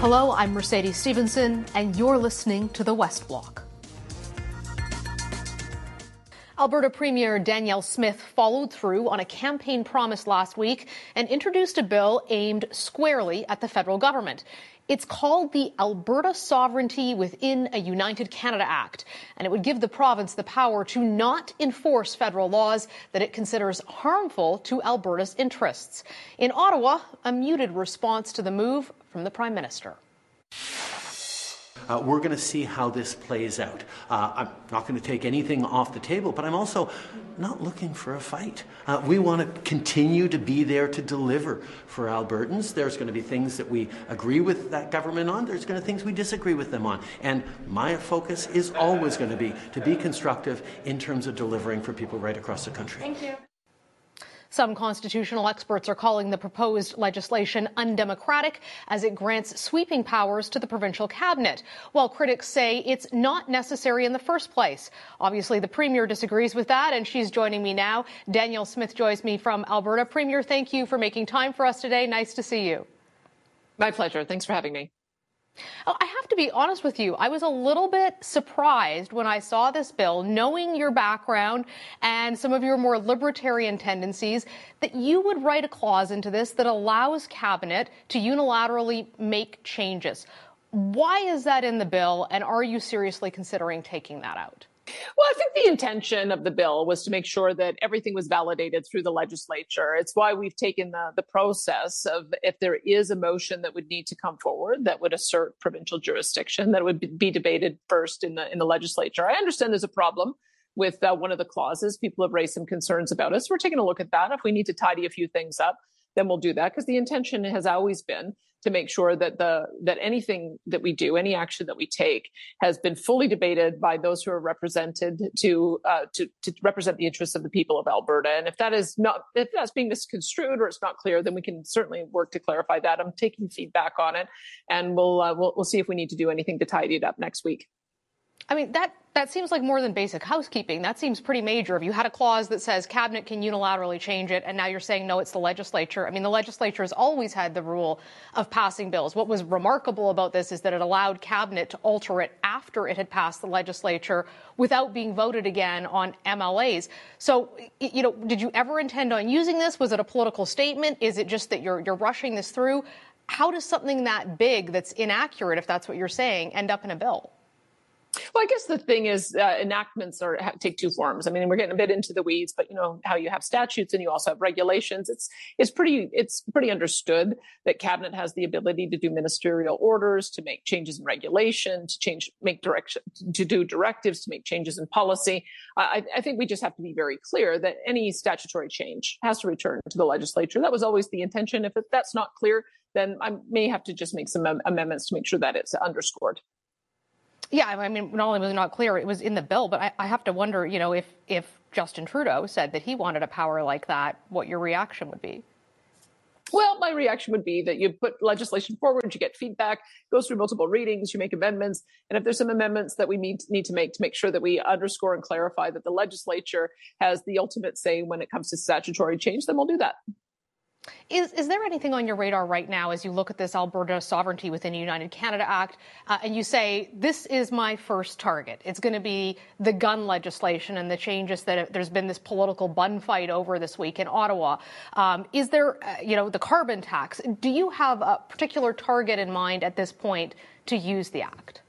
Hello, I'm Mercedes Stephenson, and you're listening to the West Block. Alberta Premier Danielle Smith followed through on a campaign promise last week and introduced a bill aimed squarely at the federal government. It's called the Alberta Sovereignty Within a United Canada Act, and it would give the province the power to not enforce federal laws that it considers harmful to Alberta's interests. In Ottawa, a muted response to the move from the Prime Minister. Uh, we're going to see how this plays out. Uh, I'm not going to take anything off the table, but I'm also not looking for a fight. Uh, we want to continue to be there to deliver for Albertans. There's going to be things that we agree with that government on. There's going to be things we disagree with them on. And my focus is always going to be to be constructive in terms of delivering for people right across the country. Thank you. Some constitutional experts are calling the proposed legislation undemocratic as it grants sweeping powers to the provincial cabinet, while critics say it's not necessary in the first place. Obviously, the premier disagrees with that, and she's joining me now. Danielle Smith joins me from Alberta. Premier, thank you for making time for us today. Nice to see you. My pleasure. Thanks for having me. Oh, I have to be honest with you. I was a little bit surprised when I saw this bill, knowing your background and some of your more libertarian tendencies, that you would write a clause into this that allows cabinet to unilaterally make changes. Why is that in the bill, and are you seriously considering taking that out? Well, I think the intention of the bill was to make sure that everything was validated through the legislature. It's why we've taken the, the process of if there is a motion that would need to come forward that would assert provincial jurisdiction, that would be debated first in the in the legislature. I understand there's a problem with uh, one of the clauses. People have raised some concerns about us. We're taking a look at that. If we need to tidy a few things up, then we'll do that because the intention has always been to make sure that the that anything that we do, any action that we take, has been fully debated by those who are represented to uh, to to represent the interests of the people of Alberta. And if that is not if that's being misconstrued or it's not clear, then we can certainly work to clarify that. I'm taking feedback on it, and we'll uh, we'll, we'll see if we need to do anything to tidy it up next week. I mean, that, that seems like more than basic housekeeping. That seems pretty major. If you had a clause that says cabinet can unilaterally change it, and now you're saying no, it's the legislature. I mean, the legislature has always had the rule of passing bills. What was remarkable about this is that it allowed cabinet to alter it after it had passed the legislature without being voted again on MLAs. So, you know, did you ever intend on using this? Was it a political statement? Is it just that you're, you're rushing this through? How does something that big, that's inaccurate, if that's what you're saying, end up in a bill? Well, I guess the thing is, uh, enactments are take two forms. I mean, we're getting a bit into the weeds, but you know how you have statutes and you also have regulations. It's it's pretty it's pretty understood that cabinet has the ability to do ministerial orders, to make changes in regulation, to change make direction, to do directives, to make changes in policy. I, I think we just have to be very clear that any statutory change has to return to the legislature. That was always the intention. If that's not clear, then I may have to just make some amendments to make sure that it's underscored. Yeah, I mean, not only was it not clear, it was in the bill, but I, I have to wonder, you know, if if Justin Trudeau said that he wanted a power like that, what your reaction would be. Well, my reaction would be that you put legislation forward, you get feedback, goes through multiple readings, you make amendments, and if there's some amendments that we need need to make to make sure that we underscore and clarify that the legislature has the ultimate say when it comes to statutory change, then we'll do that. Is, is there anything on your radar right now as you look at this Alberta Sovereignty within the United Canada Act uh, and you say, this is my first target? It's going to be the gun legislation and the changes that there's been this political bun fight over this week in Ottawa. Um, is there, uh, you know, the carbon tax? Do you have a particular target in mind at this point to use the act?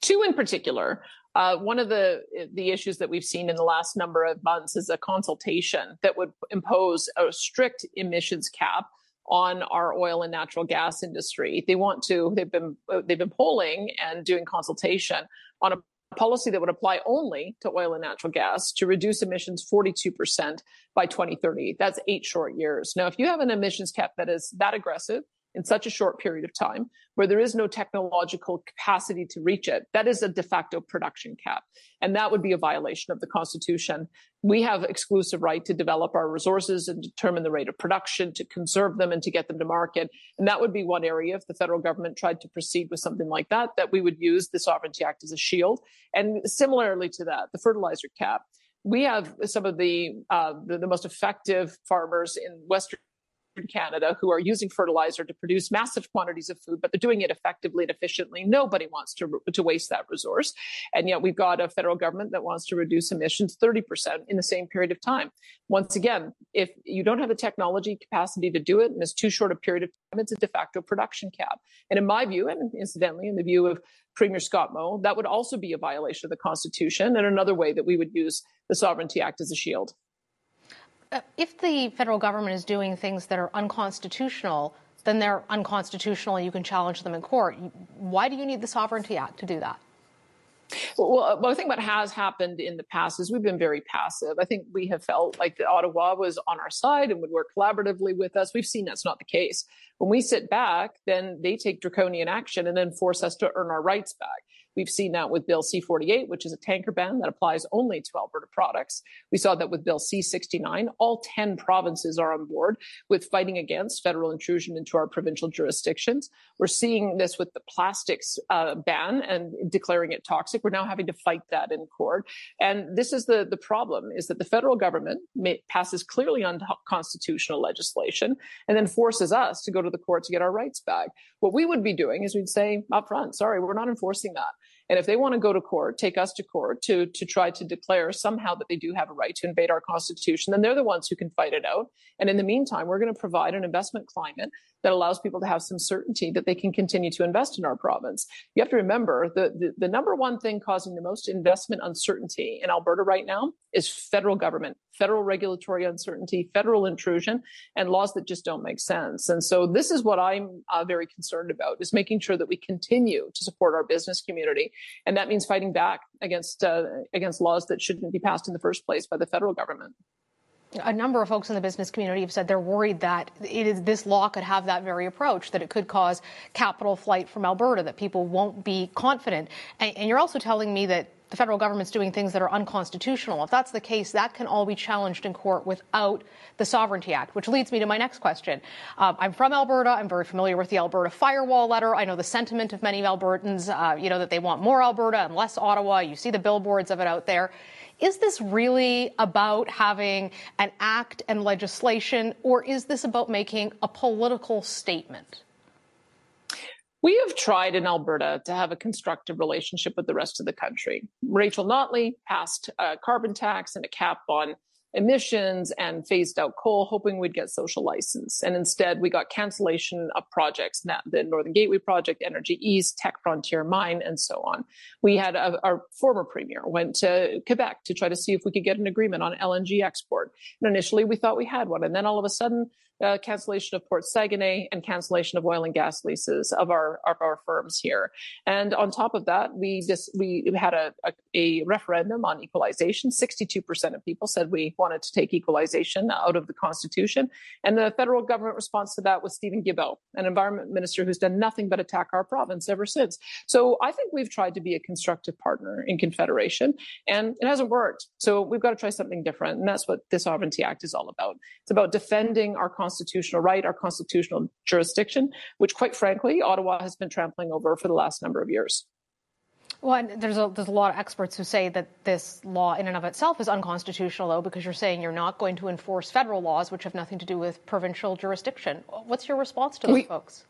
Two in particular. Uh, one of the the issues that we've seen in the last number of months is a consultation that would impose a strict emissions cap on our oil and natural gas industry. They want to. They've been they've been polling and doing consultation on a policy that would apply only to oil and natural gas to reduce emissions 42% by 2030. That's eight short years. Now, if you have an emissions cap that is that aggressive, in such a short period of time where there is no technological capacity to reach it. That is a de facto production cap. And that would be a violation of the Constitution. We have exclusive right to develop our resources and determine the rate of production, to conserve them and to get them to market. And that would be one area if the federal government tried to proceed with something like that, that we would use the Sovereignty Act as a shield. And similarly to that, the fertilizer cap. We have some of the, uh, the, the most effective farmers in Western Canada who are using fertilizer to produce massive quantities of food, but they're doing it effectively and efficiently. Nobody wants to, to waste that resource. And yet we've got a federal government that wants to reduce emissions 30% in the same period of time. Once again, if you don't have the technology capacity to do it and it's too short a period of time, it's a de facto production cap. And in my view, and incidentally, in the view of Premier Scott Moe, that would also be a violation of the Constitution and another way that we would use the Sovereignty Act as a shield. Uh, if the federal government is doing things that are unconstitutional, then they're unconstitutional you can challenge them in court. Why do you need the Sovereignty Act to do that? Well, well, I think what has happened in the past is we've been very passive. I think we have felt like the Ottawa was on our side and would work collaboratively with us. We've seen that's not the case. When we sit back, then they take draconian action and then force us to earn our rights back. We've seen that with Bill C 48, which is a tanker ban that applies only to Alberta products. We saw that with Bill C 69. All 10 provinces are on board with fighting against federal intrusion into our provincial jurisdictions. We're seeing this with the plastics uh, ban and declaring it toxic. We're now having to fight that in court. And this is the, the problem is that the federal government may, passes clearly unconstitutional legislation and then forces us to go to the court to get our rights back. What we would be doing is we'd say up front, sorry, we're not enforcing that. And if they want to go to court, take us to court to, to try to declare somehow that they do have a right to invade our constitution, then they're the ones who can fight it out. And in the meantime, we're going to provide an investment climate that allows people to have some certainty that they can continue to invest in our province. You have to remember the, the, the number one thing causing the most investment uncertainty in Alberta right now is federal government, federal regulatory uncertainty, federal intrusion, and laws that just don't make sense. And so this is what I'm uh, very concerned about is making sure that we continue to support our business community. And that means fighting back against, uh, against laws that shouldn't be passed in the first place by the federal government a number of folks in the business community have said they're worried that it is, this law could have that very approach, that it could cause capital flight from Alberta, that people won't be confident. And, and, you're also telling me that the federal government's doing things that are unconstitutional. If that's the case, that can all be challenged in court without the Sovereignty Act, which leads me to my next question. Uh, I'm from Alberta. I'm very familiar with the Alberta firewall letter. I know the sentiment of many Albertans, uh, you know, that they want more Alberta and less Ottawa. You see the billboards of it out there. Is this really about having an act and legislation, or is this about making a political statement? We have tried in Alberta to have a constructive relationship with the rest of the country. Rachel Notley passed a carbon tax and a cap on emissions and phased out coal, hoping we'd get social license. And instead, we got cancellation of projects, the Northern Gateway Project, Energy East, Teck Frontier Mine, and so on. We had a, our former premier went to Quebec to try to see if we could get an agreement on LNG export. And initially, we thought we had one. And then all of a sudden, uh, cancellation of Port Saguenay and cancellation of oil and gas leases of our of our firms here. And on top of that, we just we had a, a, a referendum on equalization. Sixty-two percent of people said we wanted to take equalization out of the Constitution, and the federal government response to that was Steven Guilbeault, an environment minister who's done nothing but attack our province ever since. So I think we've tried to be a constructive partner in Confederation, and it hasn't worked. So we've got to try something different, and that's what this Sovereignty Act is all about. It's about defending our constitutional right, our constitutional jurisdiction, which, quite frankly, Ottawa has been trampling over for the last number of years. Well, and there's a, there's a lot of experts who say that this law in and of itself is unconstitutional, though, because you're saying you're not going to enforce federal laws, which have nothing to do with provincial jurisdiction. What's your response to those we, folks?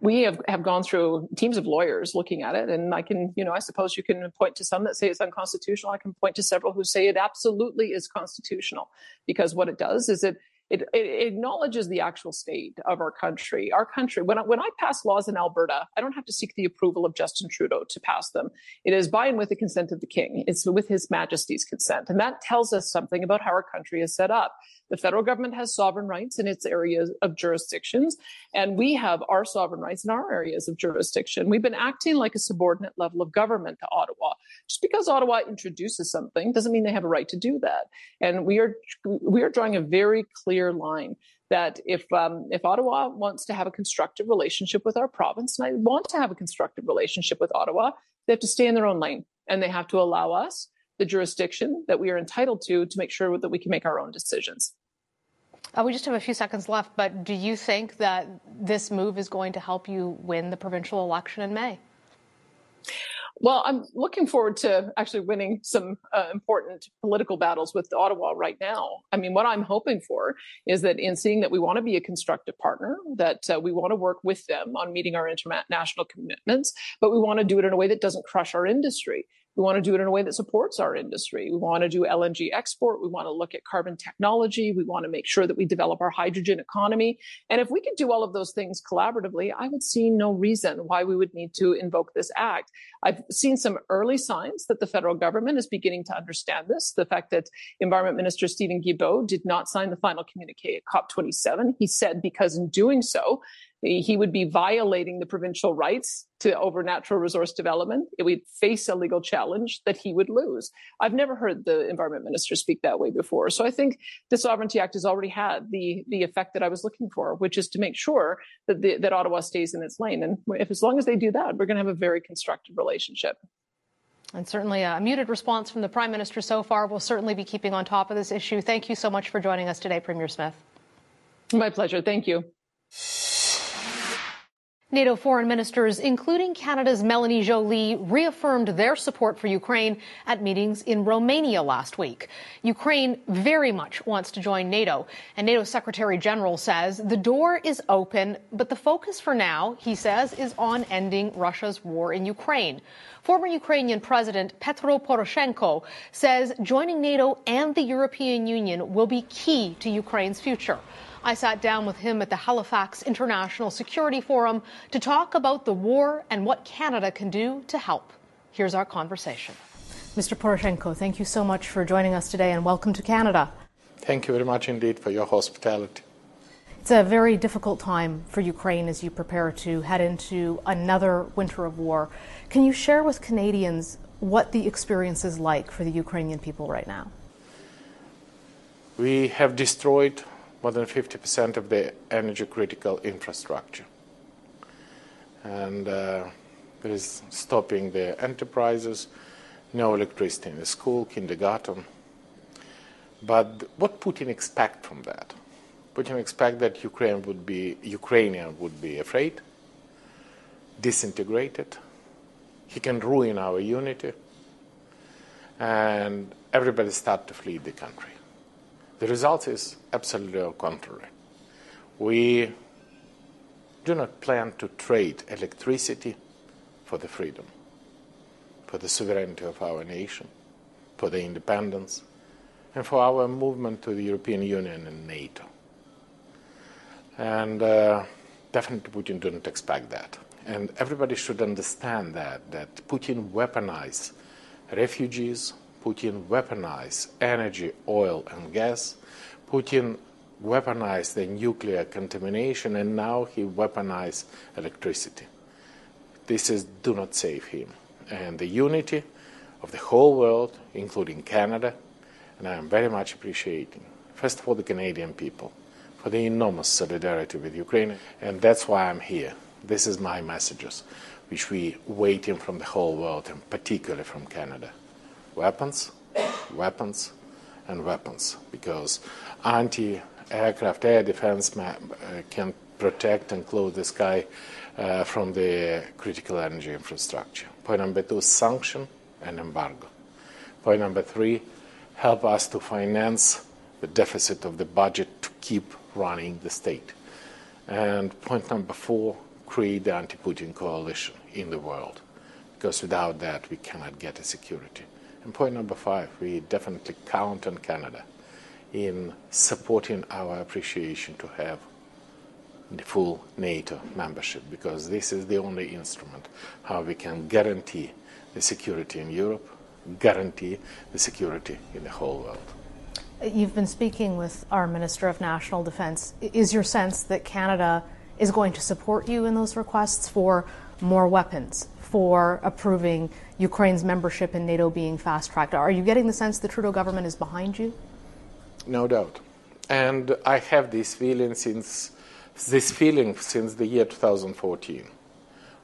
We have, have gone through teams of lawyers looking at it, and I can, you know, I suppose you can point to some that say it's unconstitutional. I can point to several who say it absolutely is constitutional, because what it does is it it, it, acknowledges the actual state of our country. Our country, when I, when I pass laws in Alberta, I don't have to seek the approval of Justin Trudeau to pass them. It is by and with the consent of the king. It's with his majesty's consent. And that tells us something about how our country is set up. The federal government has sovereign rights in its areas of jurisdictions, and we have our sovereign rights in our areas of jurisdiction. We've been acting like a subordinate level of government to Ottawa. Just because Ottawa introduces something doesn't mean they have a right to do that. And we are we are drawing a very clear line that if um, if Ottawa wants to have a constructive relationship with our province, and I want to have a constructive relationship with Ottawa, they have to stay in their own lane and they have to allow us the jurisdiction that we are entitled to to make sure that we can make our own decisions. Uh, we just have a few seconds left, but do you think that this move is going to help you win the provincial election in May? Well, I'm looking forward to actually winning some uh, important political battles with Ottawa right now. I mean, what I'm hoping for is that in seeing that we want to be a constructive partner, that uh, we want to work with them on meeting our international commitments, but we want to do it in a way that doesn't crush our industry. We want to do it in a way that supports our industry. We want to do LNG export. We want to look at carbon technology. We want to make sure that we develop our hydrogen economy. And if we could do all of those things collaboratively, I would see no reason why we would need to invoke this act. I've seen some early signs that the federal government is beginning to understand this. The fact that Environment Minister Steven Guilbeault did not sign the final communique at COP27. He said because in doing so, he would be violating the provincial rights to over natural resource development. It would face a legal challenge that he would lose. I've never heard the environment minister speak that way before. So I think the Sovereignty Act has already had the the effect that I was looking for, which is to make sure that the, that Ottawa stays in its lane. And if as long as they do that, we're going to have a very constructive relationship. And certainly a muted response from the Prime Minister so far. We'll certainly be keeping on top of this issue. Thank you so much for joining us today, Premier Smith. My pleasure. Thank you. NATO foreign ministers, including Canada's Melanie Joly, reaffirmed their support for Ukraine at meetings in Romania last week. Ukraine very much wants to join NATO, and NATO Secretary General says the door is open, but the focus for now, he says, is on ending Russia's war in Ukraine. Former Ukrainian President Petro Poroshenko says joining NATO and the European Union will be key to Ukraine's future. I sat down with him at the Halifax International Security Forum to talk about the war and what Canada can do to help. Here's our conversation. Mr. Poroshenko, thank you so much for joining us today and welcome to Canada. Thank you very much indeed for your hospitality. It's a very difficult time for Ukraine as you prepare to head into another winter of war. Can you share with Canadians what the experience is like for the Ukrainian people right now? We have destroyed more than 50% of the energy critical infrastructure. And uh, it is stopping the enterprises, no electricity in the school, kindergarten. But what Putin expect from that? Putin expect that Ukraine would be Ukrainian would be afraid, disintegrated. He can ruin our unity, and everybody start to flee the country. The result is absolutely contrary. We do not plan to trade electricity for the freedom, for the sovereignty of our nation, for the independence, and for our movement to the European Union and NATO. And uh, definitely Putin didn't expect that. And everybody should understand that, that Putin weaponized refugees, Putin weaponized energy, oil, and gas. Putin weaponized the nuclear contamination, and now he weaponized electricity. This is do not save him. And the unity of the whole world, including Canada, and I am very much appreciating, first of all, the Canadian people for the enormous solidarity with Ukraine, and that's why I'm here. This is my messages, which we waiting from the whole world, and particularly from Canada weapons, weapons, and weapons, because anti-aircraft air defense uh, can protect and close the sky uh, from the critical energy infrastructure. Point number two, sanction and embargo. Point number three, help us to finance the deficit of the budget to keep running the state. And point number four, create the anti-Putin coalition in the world, because without that we cannot get a security. And point number five, we definitely count on Canada in supporting our appreciation to have the full NATO membership because this is the only instrument how we can guarantee the security in Europe, guarantee the security in the whole world. You've been speaking with our Minister of National Defense. Is your sense that Canada is going to support you in those requests for more weapons, for approving Ukraine's membership in NATO being fast tracked. Are you getting the sense the Trudeau government is behind you? No doubt. And I have this feeling since this feeling since the year 2014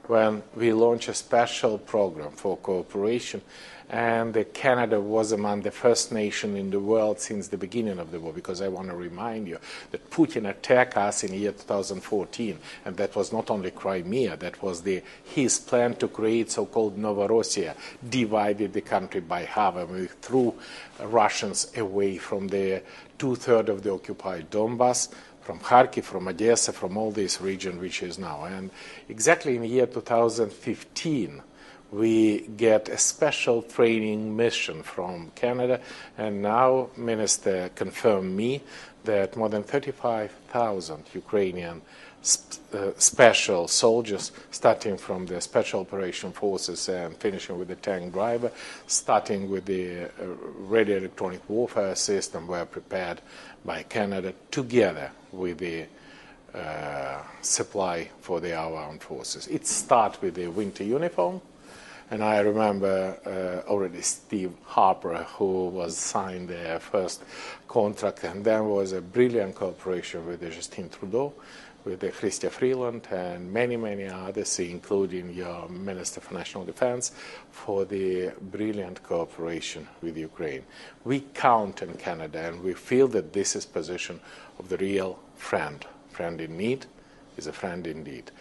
when we launched a special program for cooperation and Canada was among the first nation in the world since the beginning of the war, because I want to remind you that Putin attacked us in the year 2014, and that was not only Crimea, that was the, his plan to create so-called Novorossiya, divided the country by half, and we threw Russians away from the two-thirds of the occupied Donbass, from Kharkiv, from Odessa, from all this region which is now. And exactly in the year 2015, we get a special training mission from Canada, and now Minister confirmed me that more than 35,000 Ukrainian sp- uh, special soldiers, starting from the special operation forces and finishing with the tank driver, starting with the uh, radio electronic warfare system, were prepared by Canada together with the uh, supply for the our armed forces. It starts with the winter uniform and I remember uh, already Steve Harper, who was signed their first contract, and then was a brilliant cooperation with Justin Trudeau, with Chrystia Freeland, and many, many others, including your Minister for National Defense, for the brilliant cooperation with Ukraine. We count in Canada, and we feel that this is position of the real friend. Friend in need is a friend indeed.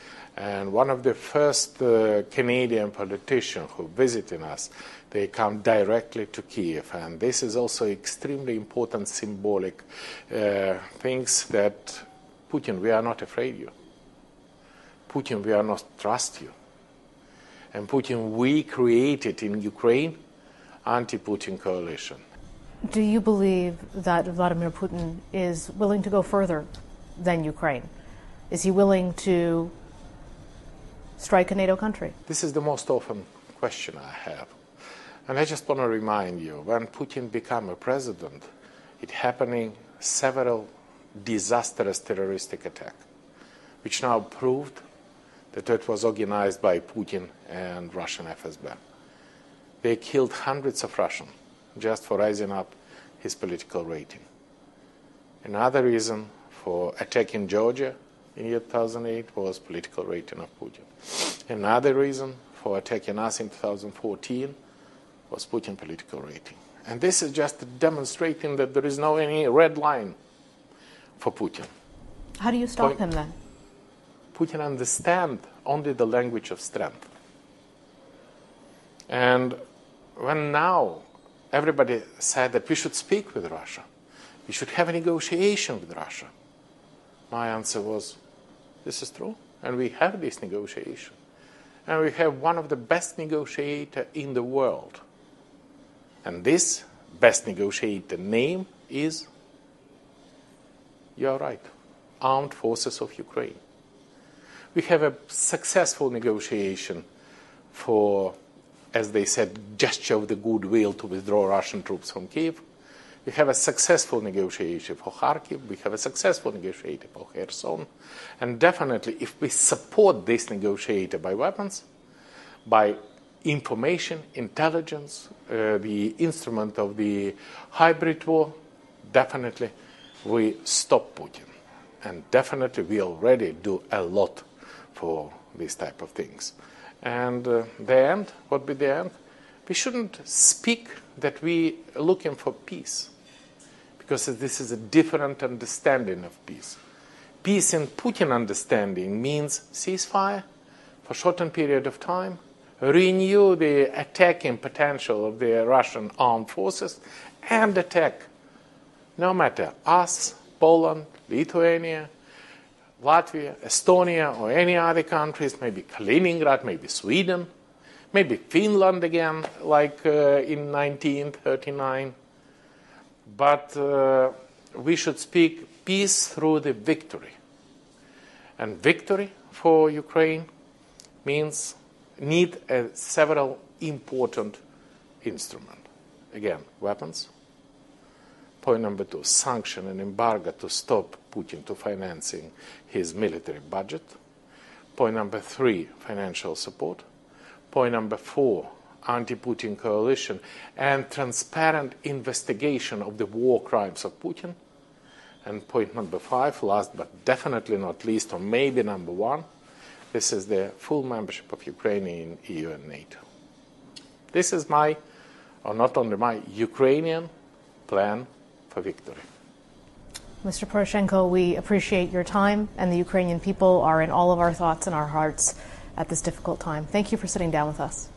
And one of the first uh, Canadian politicians who visited us, they come directly to Kiev. And this is also extremely important symbolic uh, things that Putin, we are not afraid you. Putin, we are not trust you. And Putin, we created in Ukraine anti-Putin coalition. Do you believe that Vladimir Putin is willing to go further than Ukraine? Is he willing to strike a NATO country? This is the most often question I have. And I just want to remind you when Putin became a president, it happening several disastrous terroristic attacks, which now proved that it was organized by Putin and Russian FSB. They killed hundreds of Russians just for rising up his political rating. Another reason for attacking Georgia in year 2008 was political rating of Putin. Another reason for attacking us in 2014 was Putin political rating. And this is just demonstrating that there is no any red line for Putin. How do you stop Point, him then? Putin understands only the language of strength. And when now everybody said that we should speak with Russia, we should have a negotiation with Russia, my answer was, this is true. And we have this negotiation. And we have one of the best negotiator in the world. And this best negotiator name is, you're right, Armed Forces of Ukraine. We have a successful negotiation for, as they said, gesture of the goodwill to withdraw Russian troops from Kiev. We have a successful negotiation for Kharkiv. We have a successful negotiation for Kherson. And definitely, if we support this negotiator by weapons, by information, intelligence, uh, the instrument of the hybrid war, definitely we stop Putin. And definitely we already do a lot for these type of things. And uh, the end, what be the end? We shouldn't speak that we are looking for peace, because this is a different understanding of peace. Peace in Putin understanding means ceasefire for a shortened period of time, renew the attacking potential of the Russian armed forces, and attack no matter us, Poland, Lithuania, Latvia, Estonia, or any other countries, maybe Kaliningrad, maybe Sweden maybe Finland again, like uh, in 1939. But uh, we should speak peace through the victory. And victory for Ukraine means need several important instruments. Again, weapons. Point number two, sanction and embargo to stop Putin to financing his military budget. Point number three, financial support. Point number four anti Putin coalition and transparent investigation of the war crimes of Putin. And point number five, last but definitely not least, or maybe number one, This is the full membership of Ukraine in EU and NATO. This is my, or not only my, Ukrainian plan for victory. Mr. Poroshenko, we appreciate your time, and the Ukrainian people are in all of our thoughts and our hearts at this difficult time. Thank you for sitting down with us.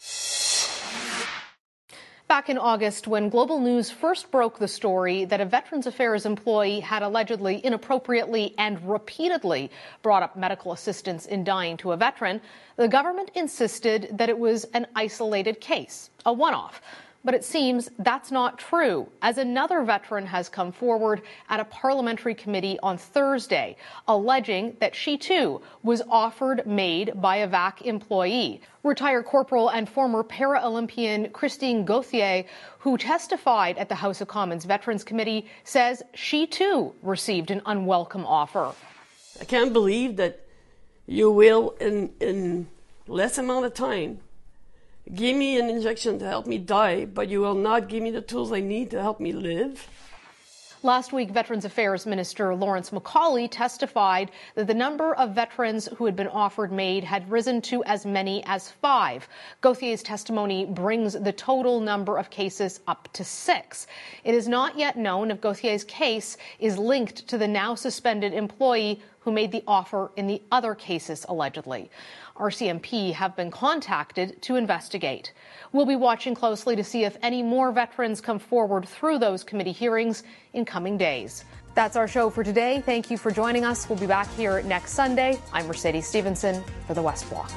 Back in August, when Global News first broke the story that a Veterans Affairs employee had allegedly inappropriately and repeatedly brought up medical assistance in dying to a veteran, the government insisted that it was an isolated case, a one off. But it seems that's not true, as another veteran has come forward at a parliamentary committee on Thursday, alleging that she too was offered MAID by a VAC employee. Retired corporal and former para Olympian Christine Gauthier, who testified at the House of Commons Veterans Committee, says she too received an unwelcome offer. I can't believe that you will, in, in less amount of time, give me an injection to help me die, but you will not give me the tools I need to help me live. Last week, Veterans Affairs Minister Lawrence MacAulay testified that the number of veterans who had been offered MAID had risen to as many as five. Gauthier's testimony brings the total number of cases up to six. It is not yet known if Gauthier's case is linked to the now suspended employee who made the offer in the other cases allegedly. RCMP have been contacted to investigate. We'll be watching closely to see if any more veterans come forward through those committee hearings in coming days. That's our show for today. Thank you for joining us. We'll be back here next Sunday. I'm Mercedes Stephenson for the West Block.